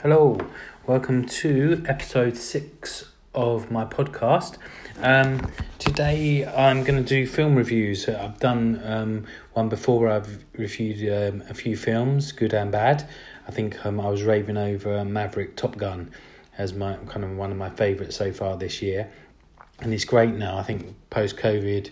Hello, welcome to episode six of my podcast. Um, today I'm going to do film reviews. I've done um, one before I've reviewed um, a few films, good and bad. I think um, I was raving over Maverick Top Gun as my kind of one of my favourites so far this year. And it's great now. I think post COVID,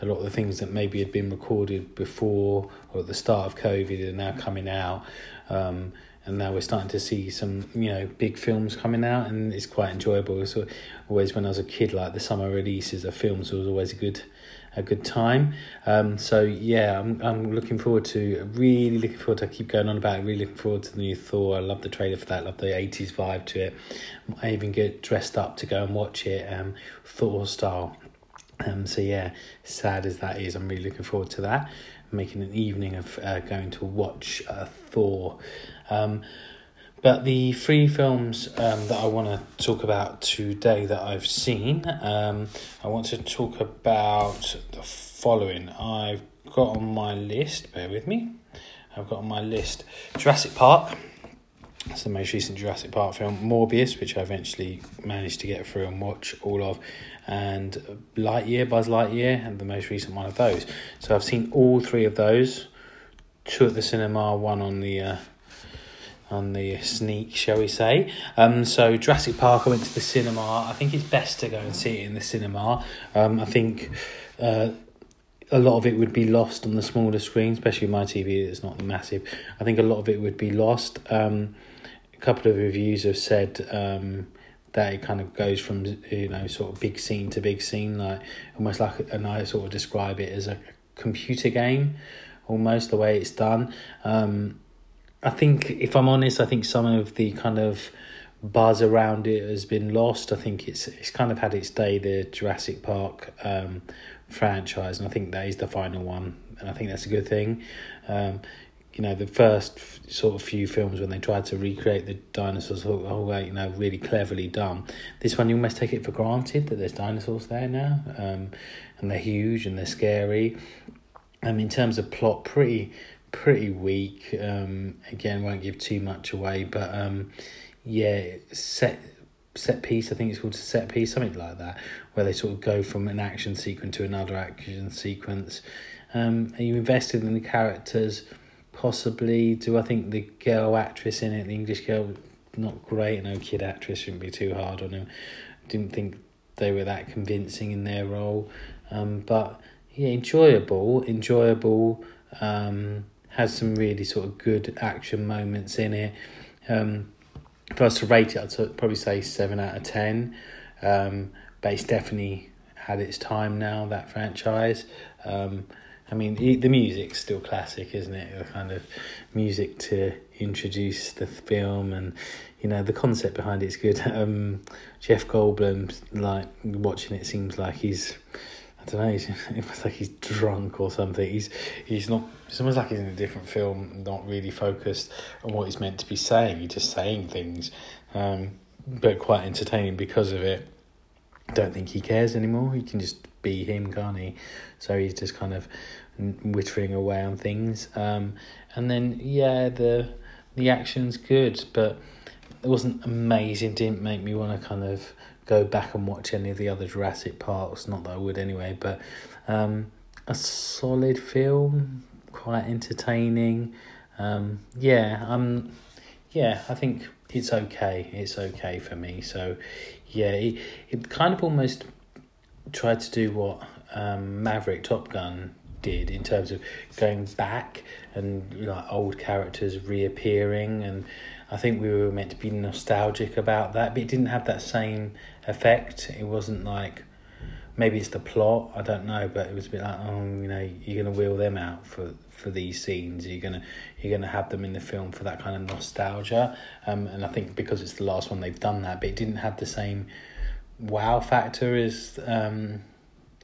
a lot of the things that maybe had been recorded before or at the start of COVID are now coming out. Um, and now we're starting to see some you know big films coming out and it's quite enjoyable so always when i was a kid like the summer releases of films was always a good a good time. Um so yeah i'm i'm looking forward to really looking forward to I keep going on about it. Really looking forward to the new thor. I love the trailer for that. Love the 80s vibe to it. I even get dressed up to go and watch it um thor style. Um, so yeah, sad as that is, I'm really looking forward to that. Making an evening of uh, going to watch uh, Thor. Um, but the three films um, that I want to talk about today that I've seen, um, I want to talk about the following. I've got on my list, bear with me, I've got on my list Jurassic Park. That's the most recent Jurassic Park film, Morbius, which I eventually managed to get through and watch all of, and Lightyear, Buzz Lightyear, and the most recent one of those. So I've seen all three of those, two at the cinema, one on the uh, on the sneak, shall we say. Um, so Jurassic Park, I went to the cinema. I think it's best to go and see it in the cinema. Um, I think uh, a lot of it would be lost on the smaller screen, especially my TV. It's not massive. I think a lot of it would be lost. Um, a couple of reviews have said um, that it kind of goes from you know sort of big scene to big scene, like almost like, and I sort of describe it as a computer game, almost the way it's done. Um, I think, if I'm honest, I think some of the kind of buzz around it has been lost. I think it's it's kind of had its day, the Jurassic Park um, franchise, and I think that is the final one, and I think that's a good thing. Um, you know, the first sort of few films when they tried to recreate the dinosaurs, oh, oh you know, really cleverly done. This one, you almost take it for granted that there's dinosaurs there now, um, and they're huge and they're scary. Um, in terms of plot, pretty pretty weak. Um, again, won't give too much away, but um, yeah, set set piece. I think it's called a set piece, something like that, where they sort of go from an action sequence to another action sequence. Um, are you invested in the characters? Possibly. Do I think the girl actress in it, the English girl, not great? No kid actress shouldn't be too hard on him. Didn't think they were that convincing in their role, um, but yeah, enjoyable, enjoyable. Um, has some really sort of good action moments in it. Um, if I was to rate it, I'd probably say seven out of ten. Um, but it's definitely had its time now. That franchise. Um, I mean, the music's still classic, isn't it? The kind of music to introduce the film, and you know the concept behind it's good. Um, Jeff Goldblum, like watching it, seems like he's I don't know. He's, it's like he's drunk or something. He's he's not. It's almost like he's in a different film, not really focused on what he's meant to be saying. He's just saying things, um, but quite entertaining because of it. Don't think he cares anymore. He can just be him, can't he? So he's just kind of wittering away on things. Um, and then yeah, the the action's good, but it wasn't amazing. Didn't make me want to kind of go back and watch any of the other Jurassic Parks. Not that I would anyway, but um, a solid film, quite entertaining. Um, yeah, um, yeah, I think it's okay. It's okay for me. So, yeah, it, it kind of almost tried to do what um, Maverick Top Gun did in terms of going back and like old characters reappearing and I think we were meant to be nostalgic about that, but it didn't have that same effect. It wasn't like maybe it's the plot, I don't know, but it was a bit like, oh, you know, you're gonna wheel them out for for these scenes. You're gonna you're gonna have them in the film for that kind of nostalgia. Um, and I think because it's the last one they've done that, but it didn't have the same wow factor as um,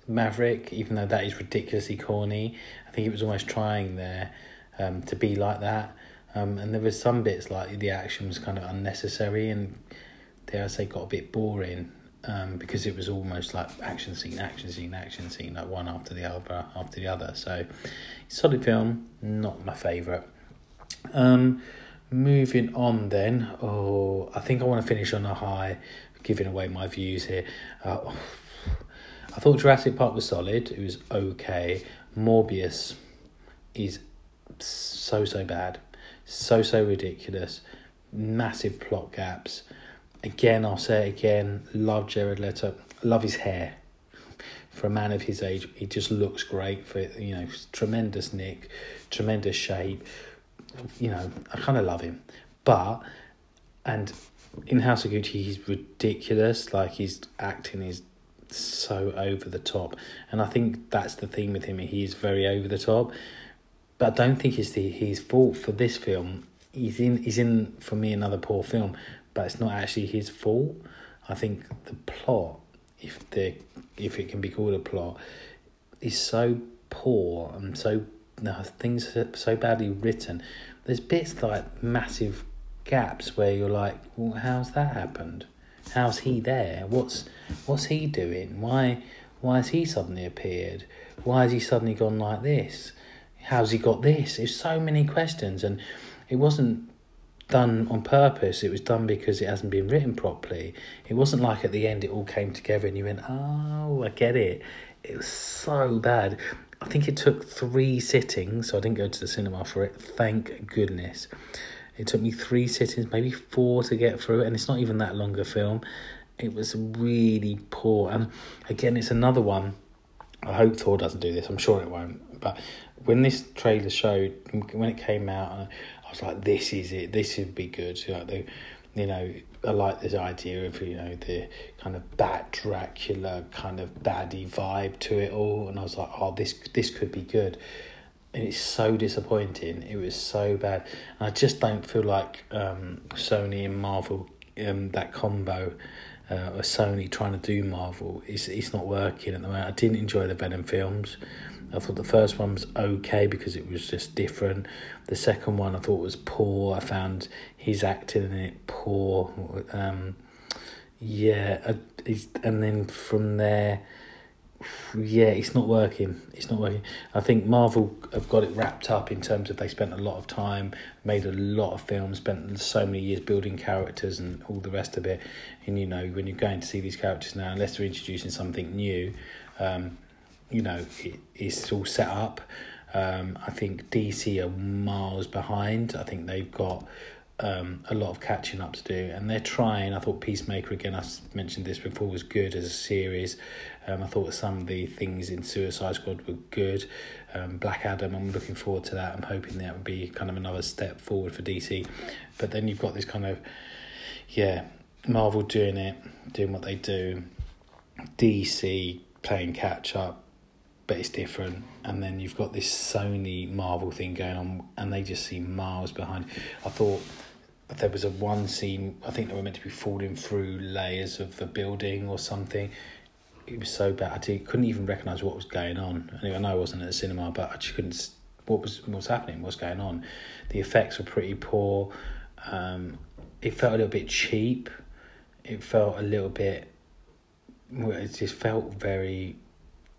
Maverick, even though that is ridiculously corny. I think it was almost trying there um, to be like that. Um, and there was some bits like the action was kind of unnecessary and dare I say got a bit boring um, because it was almost like action scene, action scene, action scene, like one after the other after the other. So solid film, not my favourite. Um, moving on then. Oh, I think I want to finish on a high, giving away my views here. Uh, I thought Jurassic Park was solid. It was okay. Morbius is so so bad, so so ridiculous. Massive plot gaps. Again, I'll say it again. Love Jared Leto. Love his hair. For a man of his age, he just looks great. For you know, tremendous nick, tremendous shape. You know, I kind of love him, but and in House of Gucci, he's ridiculous. Like his acting is so over the top, and I think that's the theme with him. He's very over the top, but I don't think it's the his fault for this film. He's in he's in for me another poor film, but it's not actually his fault. I think the plot, if the if it can be called a plot, is so poor and so no things are so badly written. There's bits like massive gaps where you're like, well, how's that happened? How's he there? What's what's he doing? Why why has he suddenly appeared? Why has he suddenly gone like this? How's he got this? There's so many questions, and it wasn't done on purpose. It was done because it hasn't been written properly. It wasn't like at the end it all came together and you went, oh, I get it. It was so bad. I think it took three sittings, so I didn't go to the cinema for it. Thank goodness. It took me three sittings, maybe four to get through it, and it's not even that long a film. It was really poor. And again, it's another one. I hope Thor doesn't do this. I'm sure it won't. But when this trailer showed, when it came out, I was like, "This is it. This would be good." Like the, you know, I like this idea of you know the kind of Bat Dracula kind of baddie vibe to it all, and I was like, "Oh, this this could be good." and it's so disappointing. It was so bad. And I just don't feel like um, Sony and Marvel, um, that combo, uh, or Sony trying to do Marvel, is it's not working at the moment. I didn't enjoy the Venom films. I thought the first one was okay because it was just different. The second one I thought was poor. I found his acting in it poor. Um, yeah, uh, and then from there yeah, it's not working. It's not working. I think Marvel have got it wrapped up in terms of they spent a lot of time, made a lot of films, spent so many years building characters and all the rest of it. And you know, when you're going to see these characters now, unless they're introducing something new, um, you know, it, it's all set up. Um, I think DC are miles behind. I think they've got um, a lot of catching up to do, and they're trying. I thought Peacemaker again. I mentioned this before was good as a series. Um, I thought some of the things in Suicide Squad were good. Um, Black Adam, I'm looking forward to that. I'm hoping that would be kind of another step forward for DC. But then you've got this kind of, yeah, Marvel doing it, doing what they do, DC playing catch up, but it's different. And then you've got this Sony Marvel thing going on, and they just seem miles behind. I thought there was a one scene. I think they were meant to be falling through layers of the building or something. It was so bad. I couldn't even recognise what was going on. Anyway, I know I wasn't at the cinema, but I just couldn't. What was what was happening? What's going on? The effects were pretty poor. Um, it felt a little bit cheap. It felt a little bit. It just felt very,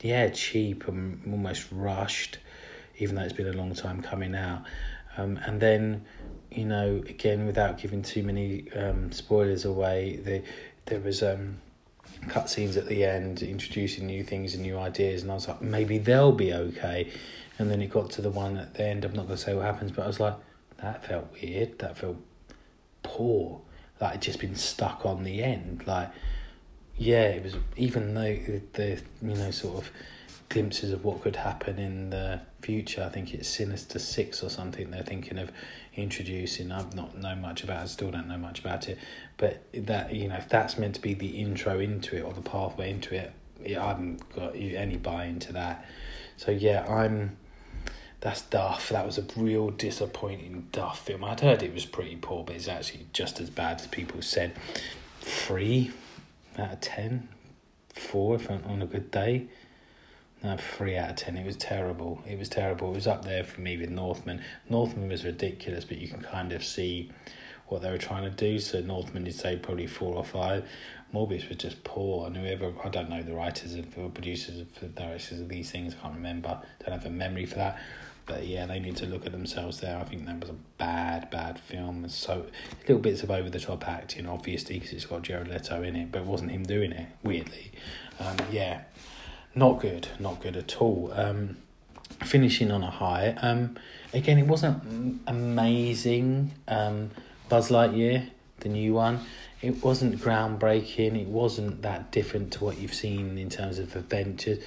yeah, cheap and almost rushed, even though it's been a long time coming out. Um, and then you know, again, without giving too many um, spoilers away, the, there was um, cutscenes at the end introducing new things and new ideas, and I was like, maybe they'll be okay. And then it got to the one at the end. I'm not going to say what happens, but I was like, that felt weird. That felt poor. Like just been stuck on the end. Like, yeah, it was. Even though the, the you know sort of glimpses of what could happen in the future. I think it's Sinister Six or something. They're thinking of introducing. I've not know much about. it, still don't know much about it. But that you know, if that's meant to be the intro into it or the pathway into it, I haven't got any buy into that. So yeah, I'm. That's Duff. That was a real disappointing Duff film. I'd heard it was pretty poor, but it's actually just as bad as people said. Three out of ten, four if I'm on a good day. No, three out of ten. It was terrible. It was terrible. It was up there for me with Northman. Northman was ridiculous, but you can kind of see what they were trying to do. So Northman did say probably four or five. Morbius was just poor, and whoever I don't know the writers or producers, the directors of these things. I can't remember. Don't have a memory for that. But yeah, they need to look at themselves there. I think that was a bad, bad film. So little bits of over the top acting, obviously, because it's got Jared Leto in it, but it wasn't him doing it. Weirdly, um, yeah, not good, not good at all. Um, finishing on a high. Um, again, it wasn't amazing. Um, Buzz Lightyear, the new one, it wasn't groundbreaking. It wasn't that different to what you've seen in terms of adventures,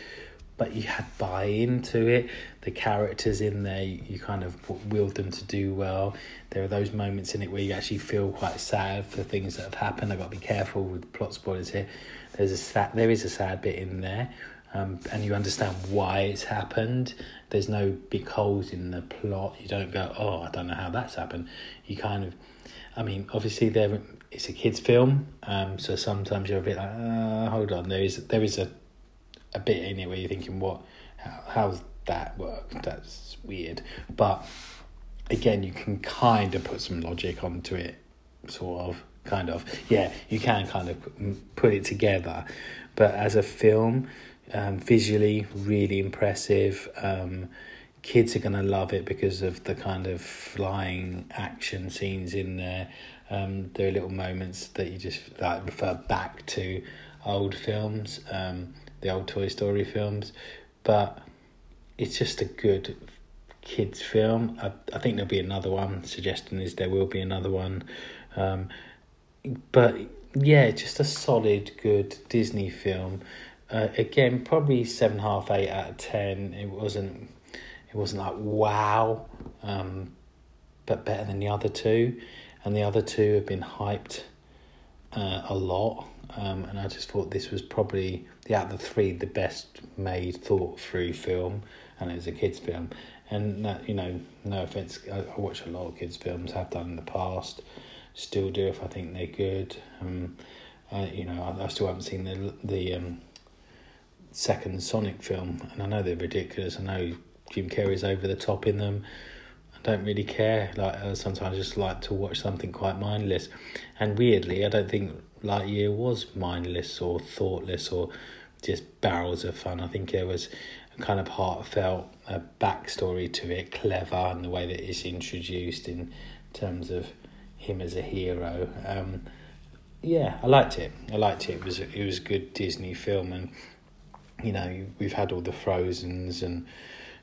but you had buy into it. The characters in there, you kind of willed them to do well. There are those moments in it where you actually feel quite sad for things that have happened. I've got to be careful with plot spoilers here. There's a sad, there is a sad bit in there um, and you understand why it's happened. There's no big holes in the plot. You don't go, oh, I don't know how that's happened. You kind of, I mean, obviously there it's a kids' film, um, so sometimes you're a bit like, uh, hold on, there is there is a a bit in it where you're thinking, what, how, how's that work? That's weird, but again, you can kind of put some logic onto it, sort of, kind of. Yeah, you can kind of put it together, but as a film, um, visually really impressive. Um, kids are going to love it because of the kind of flying action scenes in there. Um, there are little moments that you just like refer back to old films, um, the old Toy Story films, but it's just a good kids film. I, I think there'll be another one. Suggestion is there will be another one, um, but yeah, just a solid, good Disney film. Uh, again, probably seven half eight out of ten. It wasn't it wasn't like wow, um, but better than the other two, and the other two have been hyped uh, a lot. Um, and I just thought this was probably the out of the three the best made thought through film, and it was a kids film. And that, you know, no offense, I, I watch a lot of kids films. Have done in the past, still do if I think they're good. Um, uh, you know, I, I still haven't seen the the um, second Sonic film, and I know they're ridiculous. I know Jim Carrey's over the top in them. I don't really care. Like I sometimes just like to watch something quite mindless, and weirdly, I don't think Lightyear was mindless or thoughtless or just barrels of fun. I think there was a kind of heartfelt uh, backstory to it, clever, and the way that it's introduced in terms of him as a hero. Um, yeah, I liked it. I liked it. It was it was a good Disney film, and you know, we've had all the Frozens and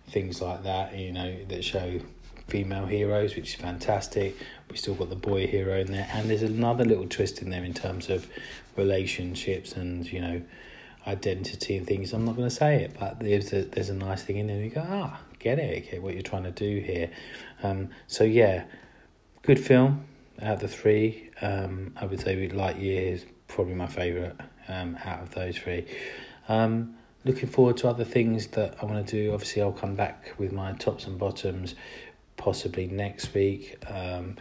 things like that, you know, that show female heroes, which is fantastic. We still got the boy hero in there, and there's another little twist in there in terms of relationships and you know identity and things. I'm not going to say it, but there's a there's a nice thing in there. You go, ah, get it, get what you're trying to do here. Um, so yeah, good film. Out of the three, um, I would say Lightyear is probably my favourite um, out of those three. Um, looking forward to other things that I want to do. Obviously, I'll come back with my tops and bottoms possibly next week. Um,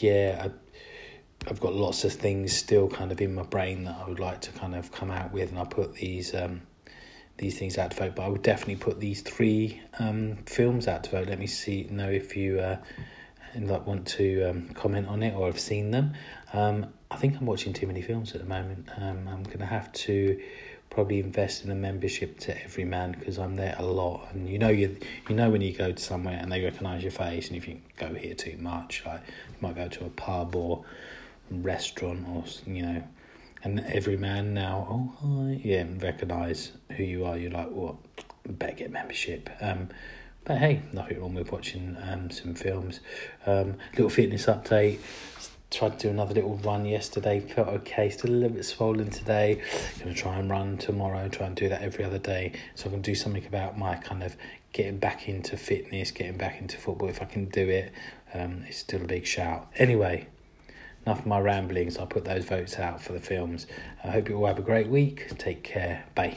yeah, I, I've got lots of things still kind of in my brain that I would like to kind of come out with, and I'll put these um, these things out to vote. But I would definitely put these three um, films out to vote. Let me see know if you uh, want to um, comment on it or have seen them. Um, I think I'm watching too many films at the moment. Um, I'm gonna have to probably invest in a membership to Everyman because I'm there a lot, and you know you you know when you go to somewhere and they recognise your face, and if you go here too much, like you might go to a pub or restaurant or you know, and Everyman now, oh hi, yeah, recognise who you are. You're like, what? Well, better get membership. Um, but hey, nothing wrong with watching um, some films. Um, little fitness update tried to do another little run yesterday, felt okay, still a little bit swollen today. Gonna try and run tomorrow, try and do that every other day. So I'm gonna do something about my kind of getting back into fitness, getting back into football if I can do it. Um, it's still a big shout. Anyway, enough of my ramblings. I'll put those votes out for the films. I hope you all have a great week. Take care. Bye.